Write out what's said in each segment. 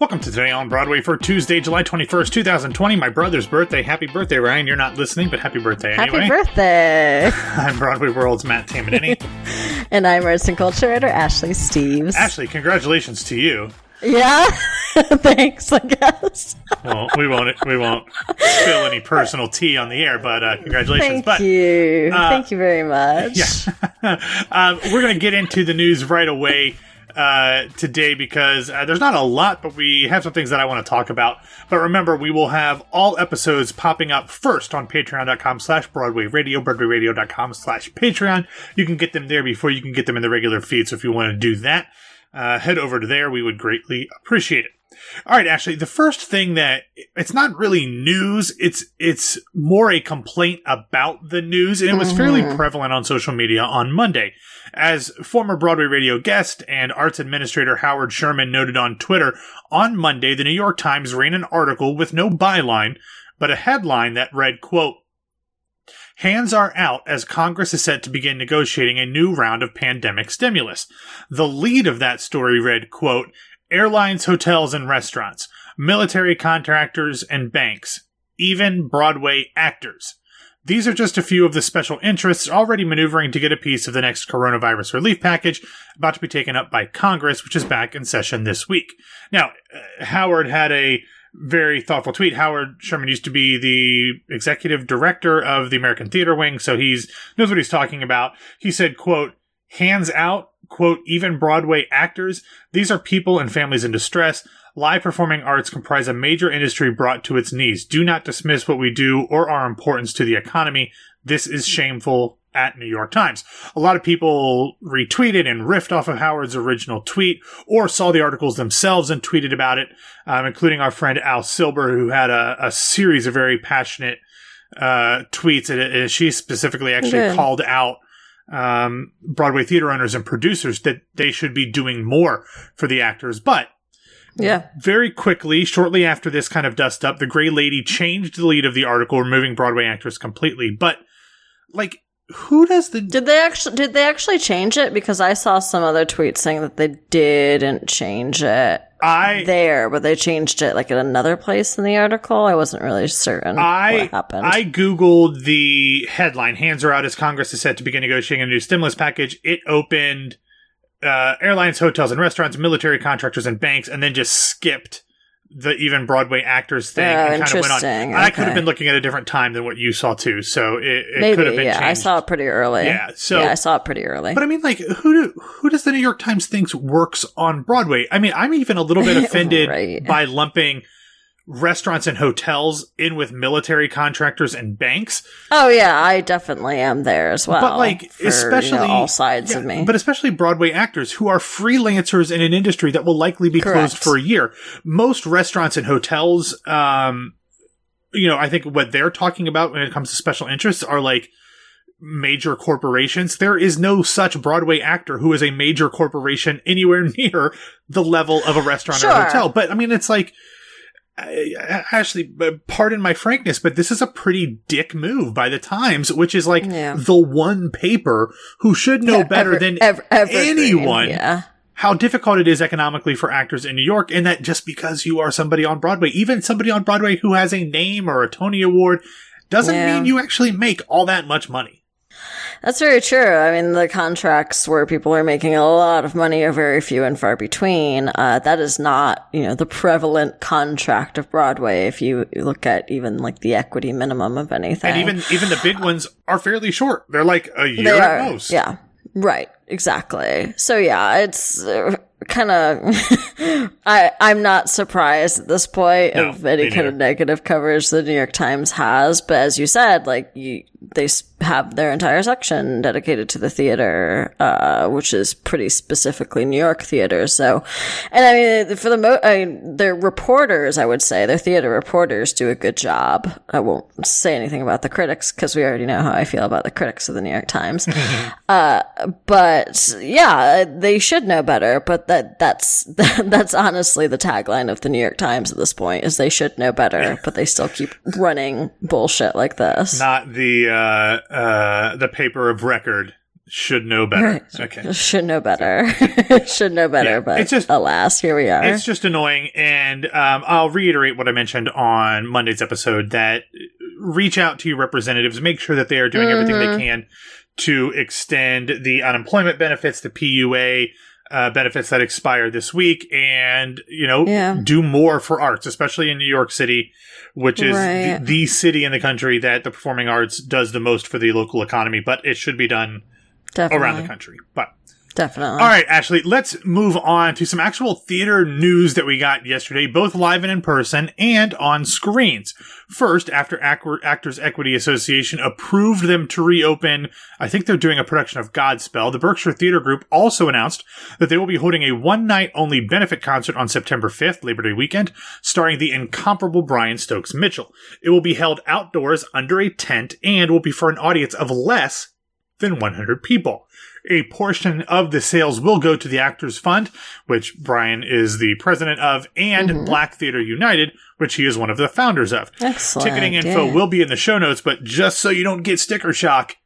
Welcome to Today on Broadway for Tuesday, July 21st, 2020. My brother's birthday. Happy birthday, Ryan. You're not listening, but happy birthday anyway. Happy birthday. I'm Broadway World's Matt Tamanini. and I'm arts and culture writer Ashley Steves. Ashley, congratulations to you. Yeah. Thanks, I guess. well, we won't we won't spill any personal tea on the air, but uh, congratulations. Thank but, you. Uh, Thank you very much. Yeah. um, we're going to get into the news right away uh, today because uh, there's not a lot, but we have some things that I want to talk about. But remember, we will have all episodes popping up first on patreon.com slash Broadway Radio, broadwayradio.com slash Patreon. You can get them there before you can get them in the regular feed. So if you want to do that, uh, head over to there. We would greatly appreciate it. All right, Ashley, the first thing that it's not really news, it's it's more a complaint about the news and it was fairly mm-hmm. prevalent on social media on Monday. As former Broadway radio guest and arts administrator Howard Sherman noted on Twitter, on Monday the New York Times ran an article with no byline, but a headline that read, quote, Hands are out as Congress is set to begin negotiating a new round of pandemic stimulus. The lead of that story read, quote, airlines, hotels, and restaurants, military contractors, and banks, even Broadway actors. These are just a few of the special interests already maneuvering to get a piece of the next coronavirus relief package about to be taken up by Congress, which is back in session this week. Now, uh, Howard had a very thoughtful tweet. Howard Sherman used to be the executive director of the American Theater Wing, so he's knows what he's talking about. He said, quote, hands out quote, even Broadway actors. These are people and families in distress. Live performing arts comprise a major industry brought to its knees. Do not dismiss what we do or our importance to the economy. This is shameful at New York Times. A lot of people retweeted and riffed off of Howard's original tweet or saw the articles themselves and tweeted about it, um, including our friend Al Silber, who had a, a series of very passionate uh, tweets. And, and she specifically actually Good. called out um, Broadway theater owners and producers that they should be doing more for the actors. But yeah. Very quickly, shortly after this kind of dust up, the Gray Lady changed the lead of the article, removing Broadway actors completely. But like who does the Did they actually did they actually change it because I saw some other tweets saying that they didn't change it. I there, but they changed it like at another place in the article. I wasn't really certain I, what happened. I googled the headline: "Hands are out as Congress is set to begin negotiating a new stimulus package." It opened uh, airlines, hotels, and restaurants, military contractors, and banks, and then just skipped the even Broadway actors thing oh, and kind of went on. Okay. I could have been looking at a different time than what you saw too, so it, it Maybe, could have been. Yeah, changed. I saw it pretty early. Yeah, so yeah, I saw it pretty early. But I mean, like, who do, who does the New York Times thinks works on Broadway? I mean, I'm even a little bit offended right. by lumping restaurants and hotels in with military contractors and banks. Oh yeah, I definitely am there as well. But like for, especially you know, all sides yeah, of me. But especially Broadway actors who are freelancers in an industry that will likely be Correct. closed for a year. Most restaurants and hotels um you know, I think what they're talking about when it comes to special interests are like major corporations. There is no such Broadway actor who is a major corporation anywhere near the level of a restaurant sure. or a hotel. But I mean, it's like Ashley, uh, pardon my frankness, but this is a pretty dick move by the Times, which is like yeah. the one paper who should know better Ever, than ever, anyone yeah. how difficult it is economically for actors in New York, and that just because you are somebody on Broadway, even somebody on Broadway who has a name or a Tony Award, doesn't yeah. mean you actually make all that much money. That's very true. I mean, the contracts where people are making a lot of money are very few and far between. Uh, that is not, you know, the prevalent contract of Broadway. If you look at even like the equity minimum of anything, and even even the big ones are fairly short. They're like a year at most. Yeah, right. Exactly. So yeah, it's. Uh, kind of I I'm not surprised at this point no, of any kind of negative coverage the New York Times has, but as you said, like you they have their entire section dedicated to the theater, uh, which is pretty specifically New York theater. So, and I mean, for the mo, I mean, their reporters, I would say, their theater reporters do a good job. I won't say anything about the critics because we already know how I feel about the critics of the New York Times. uh, but yeah, they should know better. But that that's that's honestly the tagline of the New York Times at this point is they should know better, but they still keep running bullshit like this. Not the uh, uh, the paper of record should know better. Right. Okay. Should know better. should know better, yeah, but it's just, alas, here we are. It's just annoying. And um, I'll reiterate what I mentioned on Monday's episode that reach out to your representatives, make sure that they are doing mm-hmm. everything they mm-hmm. can to extend the unemployment benefits, the PUA, uh, benefits that expire this week and, you know, yeah. do more for arts, especially in New York City, which is right. the, the, city in the country that the performing arts does the most for the local economy, but it should be done Definitely. around the country. But Definitely. All right, Ashley, let's move on to some actual theater news that we got yesterday, both live and in person and on screens. First, after Actors Equity Association approved them to reopen, I think they're doing a production of Godspell, the Berkshire Theater Group also announced that they will be holding a one night only benefit concert on September 5th, Labor Day weekend, starring the incomparable Brian Stokes Mitchell. It will be held outdoors under a tent and will be for an audience of less than 100 people. A portion of the sales will go to the Actors Fund, which Brian is the president of, and mm-hmm. Black Theater United, which he is one of the founders of. Excellent. Ticketing info yeah. will be in the show notes, but just so you don't get sticker shock,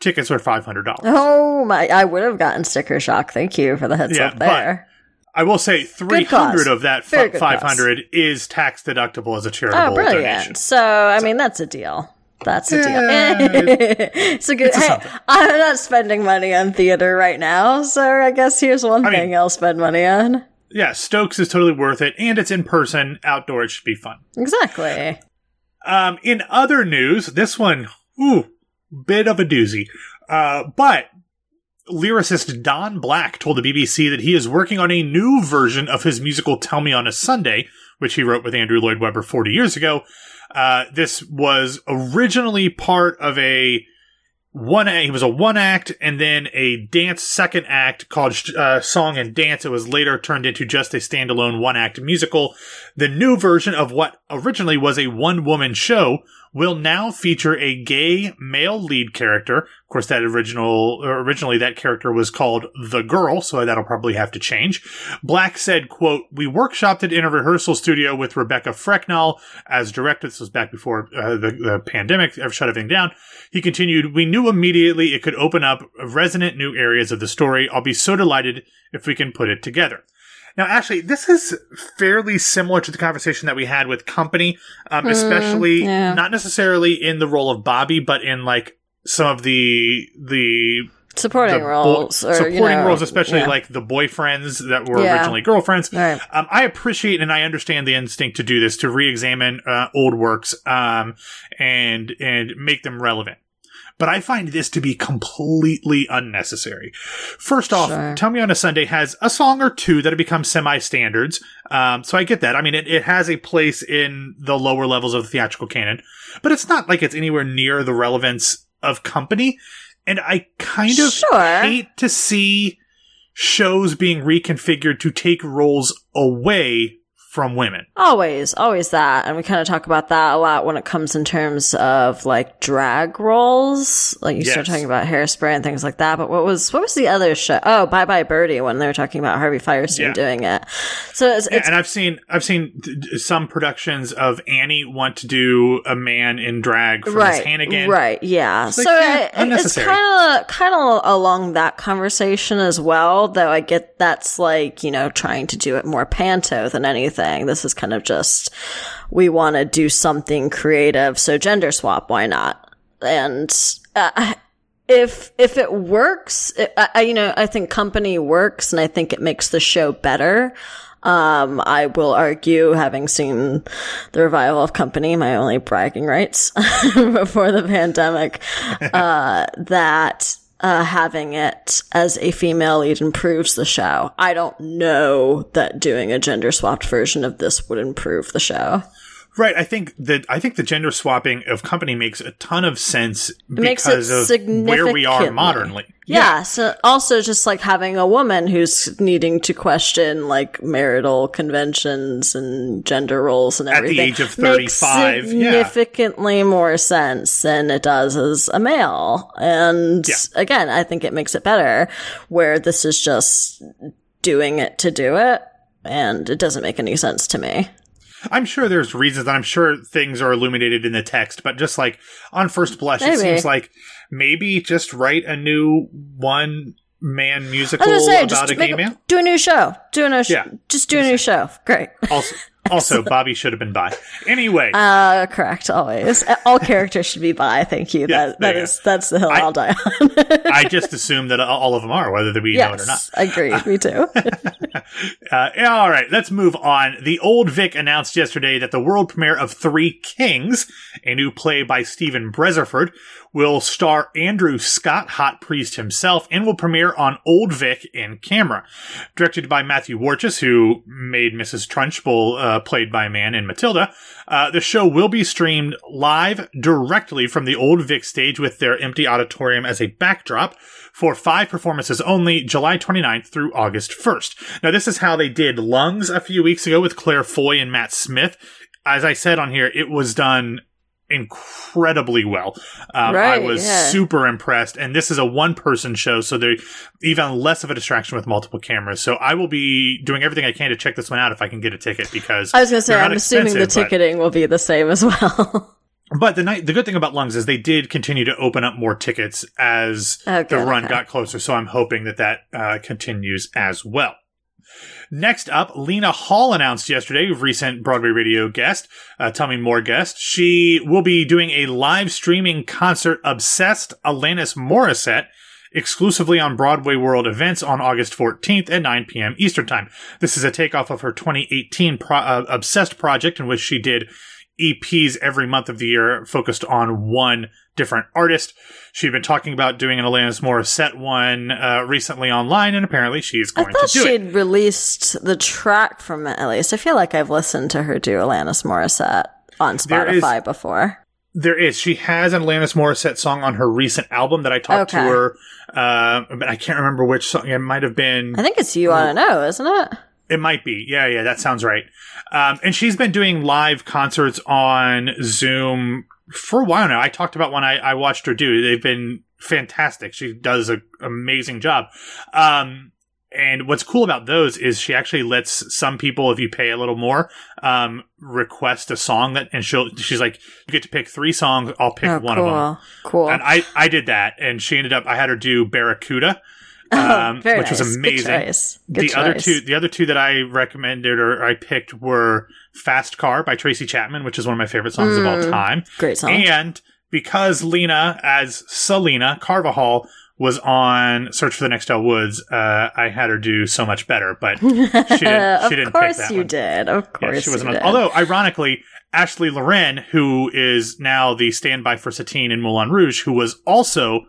tickets are $500. Oh my, I would have gotten sticker shock. Thank you for the heads yeah, up there. I will say 300 of that 500 is tax deductible as a charitable oh, brilliant. donation. So, I so. mean, that's a deal. That's a deal. it's a good. It's a hey, I'm not spending money on theater right now, so I guess here's one I thing mean, I'll spend money on. Yeah, Stokes is totally worth it, and it's in person, outdoor. It should be fun. Exactly. Um, in other news, this one, ooh, bit of a doozy. Uh, but lyricist Don Black told the BBC that he is working on a new version of his musical "Tell Me on a Sunday," which he wrote with Andrew Lloyd Webber 40 years ago. Uh, this was originally part of a one he was a one act and then a dance second act called uh, song and dance. It was later turned into just a standalone one act musical. The new version of what originally was a one woman show will now feature a gay male lead character. Of course, that original originally that character was called the girl, so that'll probably have to change. Black said, "quote We workshopped it in a rehearsal studio with Rebecca Frecknell as director. This was back before uh, the, the pandemic shut everything down." He continued, "We knew immediately it could open up resonant new areas of the story. I'll be so delighted if we can put it together." Now, actually, this is fairly similar to the conversation that we had with Company, um, mm, especially yeah. not necessarily in the role of Bobby, but in like some of the the supporting the roles bo- or, supporting you know, roles especially yeah. like the boyfriends that were yeah. originally girlfriends right. um, i appreciate and i understand the instinct to do this to re-examine uh, old works um, and and make them relevant but I find this to be completely unnecessary. First off, sure. Tell Me on a Sunday has a song or two that have become semi standards. Um, so I get that. I mean, it, it has a place in the lower levels of the theatrical canon, but it's not like it's anywhere near the relevance of company. And I kind of sure. hate to see shows being reconfigured to take roles away from women. Always, always that. And we kind of talk about that a lot when it comes in terms of like drag roles. Like you yes. start talking about hairspray and things like that. But what was, what was the other show? Oh, Bye Bye Birdie when they were talking about Harvey Fierstein yeah. doing it. So it's, yeah, and I've seen, I've seen some productions of Annie want to do a man in drag from right, Hannigan. Right. Yeah. It's like, so yeah, it, it's kind of, kind of along that conversation as well, though I get that's like, you know, trying to do it more panto than anything thing. This is kind of just, we want to do something creative. So gender swap, why not? And, uh, if if it works, it, I, you know, I think company works, and I think it makes the show better. Um, I will argue, having seen the revival of Company, my only bragging rights before the pandemic, uh, that uh, having it as a female lead improves the show. I don't know that doing a gender swapped version of this would improve the show. Right. I think that I think the gender swapping of company makes a ton of sense because of where we are modernly. Yeah. yeah. So also just like having a woman who's needing to question like marital conventions and gender roles and everything. At the age of 35. Makes significantly yeah. more sense than it does as a male. And yeah. again, I think it makes it better where this is just doing it to do it. And it doesn't make any sense to me. I'm sure there's reasons, I'm sure things are illuminated in the text, but just like on first blush, maybe. it seems like maybe just write a new one man musical say, about a gay man. Do a new show. Do a new show. Yeah. Just do a new show. Great. Also, also, Bobby should have been bi. Anyway, uh, correct. Always, all characters should be bi. Thank you. Yeah, that that is that's the hill I, will die on. I just assume that all of them are, whether we yes, know it or not. I agree. Me too. uh, all right, let's move on. The Old Vic announced yesterday that the world premiere of Three Kings, a new play by Stephen Beresford, will star Andrew Scott, Hot Priest himself, and will premiere on Old Vic in camera. Directed by Matthew Warchus, who made Mrs. Trunchbull, uh, played by a man in Matilda. Uh, the show will be streamed live directly from the Old Vic stage with their empty auditorium as a backdrop for five performances only, July 29th through August 1st. Now, this is how they did Lungs a few weeks ago with Claire Foy and Matt Smith. As I said on here, it was done incredibly well. Um, right, I was yeah. super impressed. And this is a one person show, so they're even less of a distraction with multiple cameras. So I will be doing everything I can to check this one out if I can get a ticket because I was going to say, I'm assuming the ticketing will be the same as well. But the night, the good thing about Lungs is they did continue to open up more tickets as okay, the run okay. got closer. So I'm hoping that that uh, continues as well. Next up, Lena Hall announced yesterday, recent Broadway radio guest, uh, Tell Me More guest. She will be doing a live streaming concert, Obsessed Alanis Morissette, exclusively on Broadway World events on August 14th at 9 p.m. Eastern Time. This is a takeoff of her 2018 pro- uh, Obsessed project in which she did EPs every month of the year focused on one different artist. She'd been talking about doing an Alanis Morissette one uh, recently online, and apparently she's going I thought to do she'd it. released the track from it at least. I feel like I've listened to her do Alanis Morissette on Spotify is, before. There is. She has an Alanis Morissette song on her recent album that I talked okay. to her, uh, but I can't remember which song. It might have been. I think it's You Oughta Know, isn't it? It might be. Yeah, yeah, that sounds right. Um, and she's been doing live concerts on Zoom for a while now. I talked about when I, I watched her do. They've been fantastic. She does an amazing job. Um, and what's cool about those is she actually lets some people, if you pay a little more, um, request a song that, and she'll, she's like, you get to pick three songs. I'll pick oh, one cool. of them. Cool. And I, I did that and she ended up, I had her do Barracuda. Oh, um, oh, which nice. was amazing. Good. Good the choice. other two, the other two that I recommended or I picked were "Fast Car" by Tracy Chapman, which is one of my favorite songs mm, of all mm, time. Great song. And because Lena, as Celina Carvajal, was on Search for the Next Elle Woods, uh, I had her do so much better, but she didn't. She didn't of course, you one. did. Of course, yeah, she wasn't. Although, ironically, Ashley Loren, who is now the standby for Satine in Moulin Rouge, who was also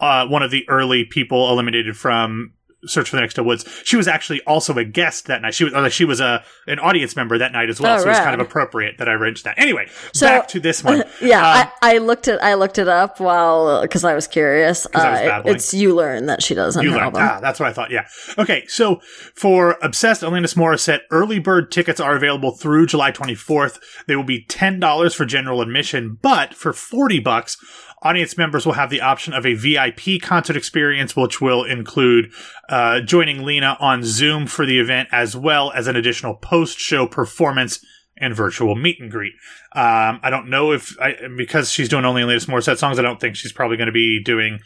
uh, one of the early people eliminated from Search for the Next Elle Woods. She was actually also a guest that night. She was uh, she was a an audience member that night as well. Oh, so right. it was kind of appropriate that I arranged that. Anyway, so, back to this one. yeah, um, I, I, looked it. I looked it up while because I was curious. Uh, was it's you learn that she does. You learn. Ah, that's what I thought. Yeah. Okay. So for Obsessed Alanis Morissette, early bird tickets are available through July 24th. They will be ten dollars for general admission, but for forty bucks Audience members will have the option of a VIP concert experience, which will include uh, joining Lena on Zoom for the event, as well as an additional post-show performance and virtual meet and greet. Um, I don't know if I, because she's doing only Alanis Morissette songs. I don't think she's probably going to be doing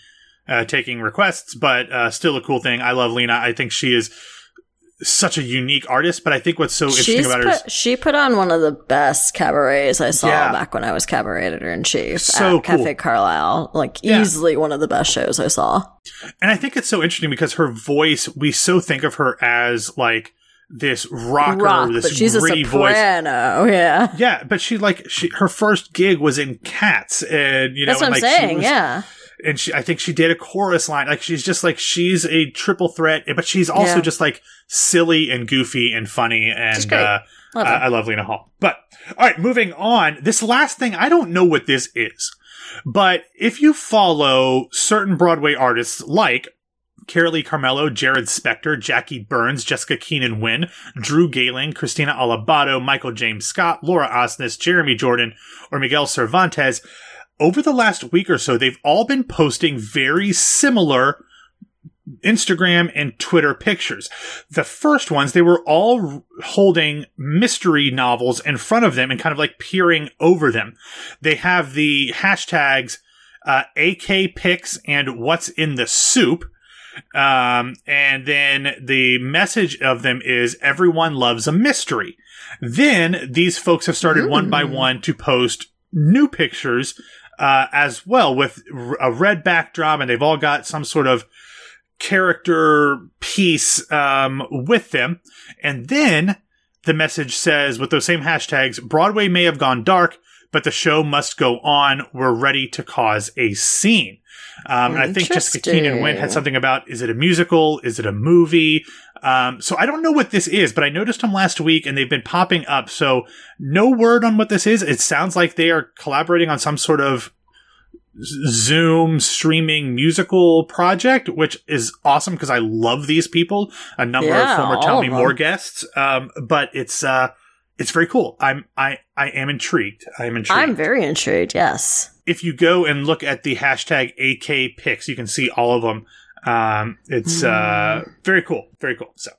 uh, taking requests, but uh, still a cool thing. I love Lena. I think she is such a unique artist, but I think what's so interesting She's about her put, is she put on one of the best cabarets I saw yeah. back when I was cabaret editor in chief so at cool. Cafe Carlyle. Like yeah. easily one of the best shows I saw. And I think it's so interesting because her voice, we so think of her as like this rocker, Rock, this but she's a soprano, voice. yeah, yeah. But she like she her first gig was in Cats, and you know, that's what and, I'm saying, was, yeah and she, I think she did a chorus line. Like she's just like she's a triple threat, but she's also yeah. just like silly and goofy and funny. And uh, love I, I love Lena Hall. But all right, moving on. This last thing, I don't know what this is, but if you follow certain Broadway artists like Carolee Carmelo, Jarrod Spector, Jackie Burns, Jessica Keenan Wynn, Drew Gehling, Christina Alabado, Michael James Scott, Laura Osnes, Jeremy Jordan, or Miguel Cervantes, over the last week or so, they've all been posting very similar Instagram and Twitter pictures. The first ones, they were all holding mystery novels in front of them and kind of like peering over them. They have the hashtags uh, AK pics and what's in the soup. Um, and then the message of them is everyone loves a mystery. Then these folks have started one by one to post new pictures uh, as well with a red backdrop, and they've all got some sort of character piece um, with them. And then the message says, with those same hashtags, Broadway may have gone dark, but the show must go on. We're ready to cause a scene. Um, and I think Jessica Keenan Wynn had something about is it a musical? Is it a movie? Um, so I don't know what this is, but I noticed them last week and they've been popping up. So no word on what this is. It sounds like they are collaborating on some sort of Zoom streaming musical project, which is awesome because I love these people. A number yeah, of former Tell Me More guests. Um, but it's, uh, it's very cool. I'm, I, I am intrigued. I am intrigued. I'm very intrigued. Yes. If you go and look at the hashtag AK pics, you can see all of them. Um, it's, mm. uh, very cool. Very cool. So.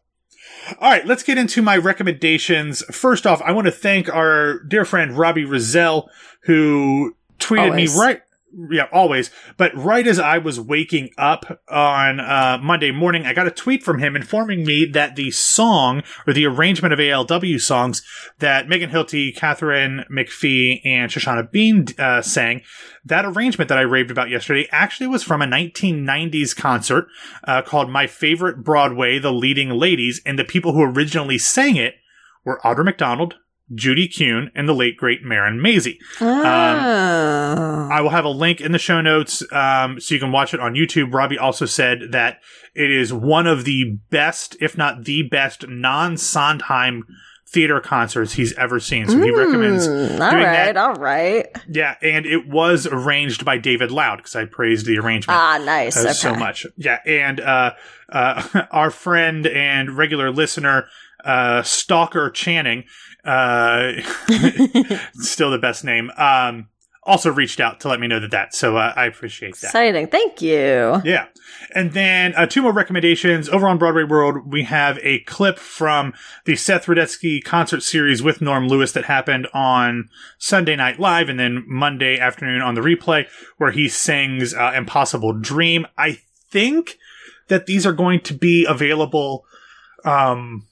All right, let's get into my recommendations. First off, I want to thank our dear friend Robbie Rozelle, who tweeted Always. me right yeah, always. But right as I was waking up on uh, Monday morning, I got a tweet from him informing me that the song or the arrangement of ALW songs that Megan Hilty, Katharine McPhee, and Shoshana Bean uh, sang, that arrangement that I raved about yesterday actually was from a 1990s concert uh, called My Favorite Broadway, The Leading Ladies, and the people who originally sang it were Audra McDonald, Judy Kuhn, and the late great Marin Mazzie. Oh. Um, I will have a link in the show notes um, so you can watch it on YouTube. Robbie also said that it is one of the best, if not the best, non Sondheim theater concerts he's ever seen. So he mm, recommends. All right, that. all right. Yeah, and it was arranged by David Loud because I praised the arrangement. Ah, nice. Uh, okay. So much. Yeah, and uh, uh, our friend and regular listener, uh, Stalker Channing uh, still the best name. Um, also reached out to let me know that that. So uh, I appreciate that. Exciting. Thank you. Yeah. And then uh, two more recommendations. Over on Broadway World, we have a clip from the Seth Rudetsky concert series with Norm Lewis that happened on Sunday Night Live and then Monday afternoon on the replay where he sings uh, Impossible Dream. I think that these are going to be available um,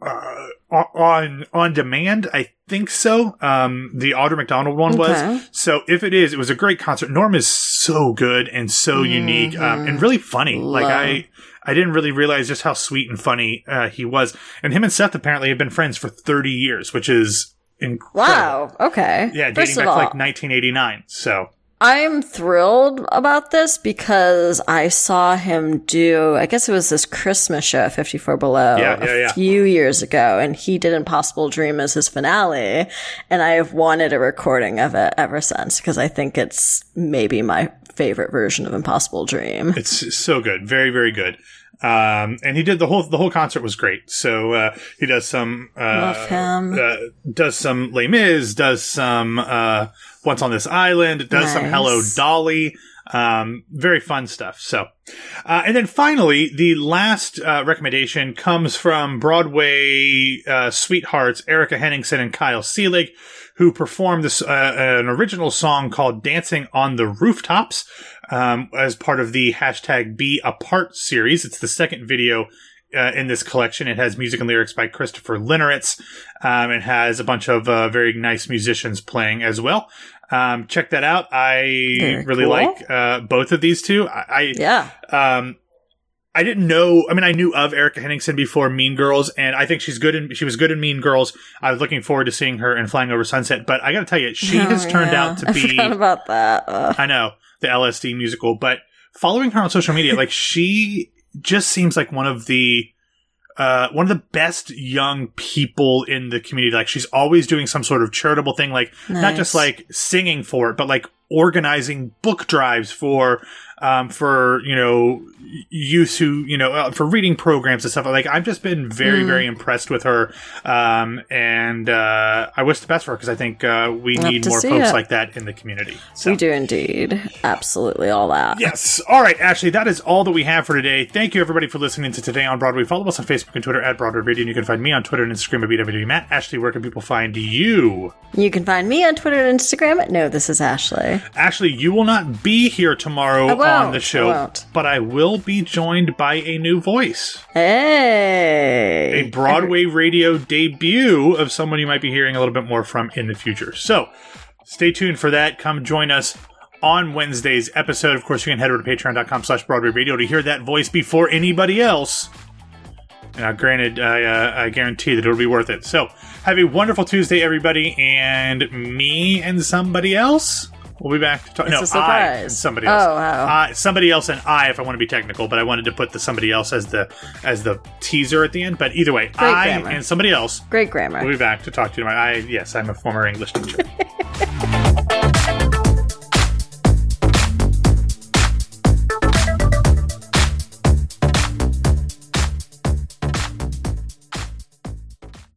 uh, on on demand. I think so. Um, the Audra McDonald one okay. was. So if it is, it was a great concert. Norm is so good and so mm-hmm. unique um, and really funny. Love. Like I. I didn't really realize just how sweet and funny uh, he was. And him and Seth apparently have been friends for 30 years, which is incredible. Wow. Okay. Yeah, dating First back to like 1989. So I'm thrilled about this because I saw him do, I guess it was this Christmas show, at 54 Below, yeah, yeah, a yeah. few years ago, and he did Impossible Dream as his finale. And I have wanted a recording of it ever since because I think it's maybe my favorite version of Impossible Dream. It's so good. Very, very good. Um, and he did the whole the whole concert was great. So uh, he does some uh, Love him. Uh, does some Les Mis, does some uh, Once on This Island, It does nice. some Hello Dolly. Um, very fun stuff. So, uh, and then finally, the last uh, recommendation comes from Broadway uh, sweethearts Erika Henningsen and Kyle Selig, who performed this uh, an original song called "Dancing on the Rooftops" um, as part of the hashtag Be Apart series. It's the second video uh, in this collection. It has music and lyrics by Christopher Lineritz. Um, it has a bunch of uh, very nice musicians playing as well. Um, check that out. I really cool. like uh, both of these two. I, I yeah. Um, I didn't know. I mean, I knew of Erika Henningsen before Mean Girls, and I think she's good in. She was good in Mean Girls. I was looking forward to seeing her in Flying Over Sunset. But I got to tell you, she oh, has turned yeah. out to be. I about that. Ugh. I know the LSD musical, but following her on social media, like she just seems like one of the uh, one of the best young people in the community. Like she's always doing some sort of charitable thing, like nice. not just like singing for it, but like organizing book drives for um, for you know youth who you know uh, for reading programs and stuff. Like i've just been very mm. very impressed with her um, and uh, i wish the best for her because i think uh, we Love need more folks it. like that in the community. So. we do indeed. Absolutely all that. Yes. All right ashley that is all that we have for today. Thank you everybody for listening to today on broadway. Follow us on facebook and twitter at broadway radio and you can find me on twitter and instagram at bww matt ashley where can people find you? You can find me on twitter and instagram at no this is ashley. Ashley you will not be here tomorrow on the show but i will be joined by a new voice. Hey! A Broadway radio debut of someone you might be hearing a little bit more from in the future. So stay tuned for that. Come join us on Wednesday's episode. Of course, you can head over to patreon.com slash Broadway Radio to hear that voice before anybody else. Now, granted, I, uh, I guarantee that it'll be worth it. So, have a wonderful Tuesday, everybody, and me and somebody else We'll be back to talk. no, I somebody else. Oh, wow. Uh, somebody else and I, if I want to be technical, but I wanted to put the somebody else as the as the teaser at the end. But either way, Great I grammar. and somebody else. Great grammar. We'll be back to talk to you. I yes, I'm a former English teacher.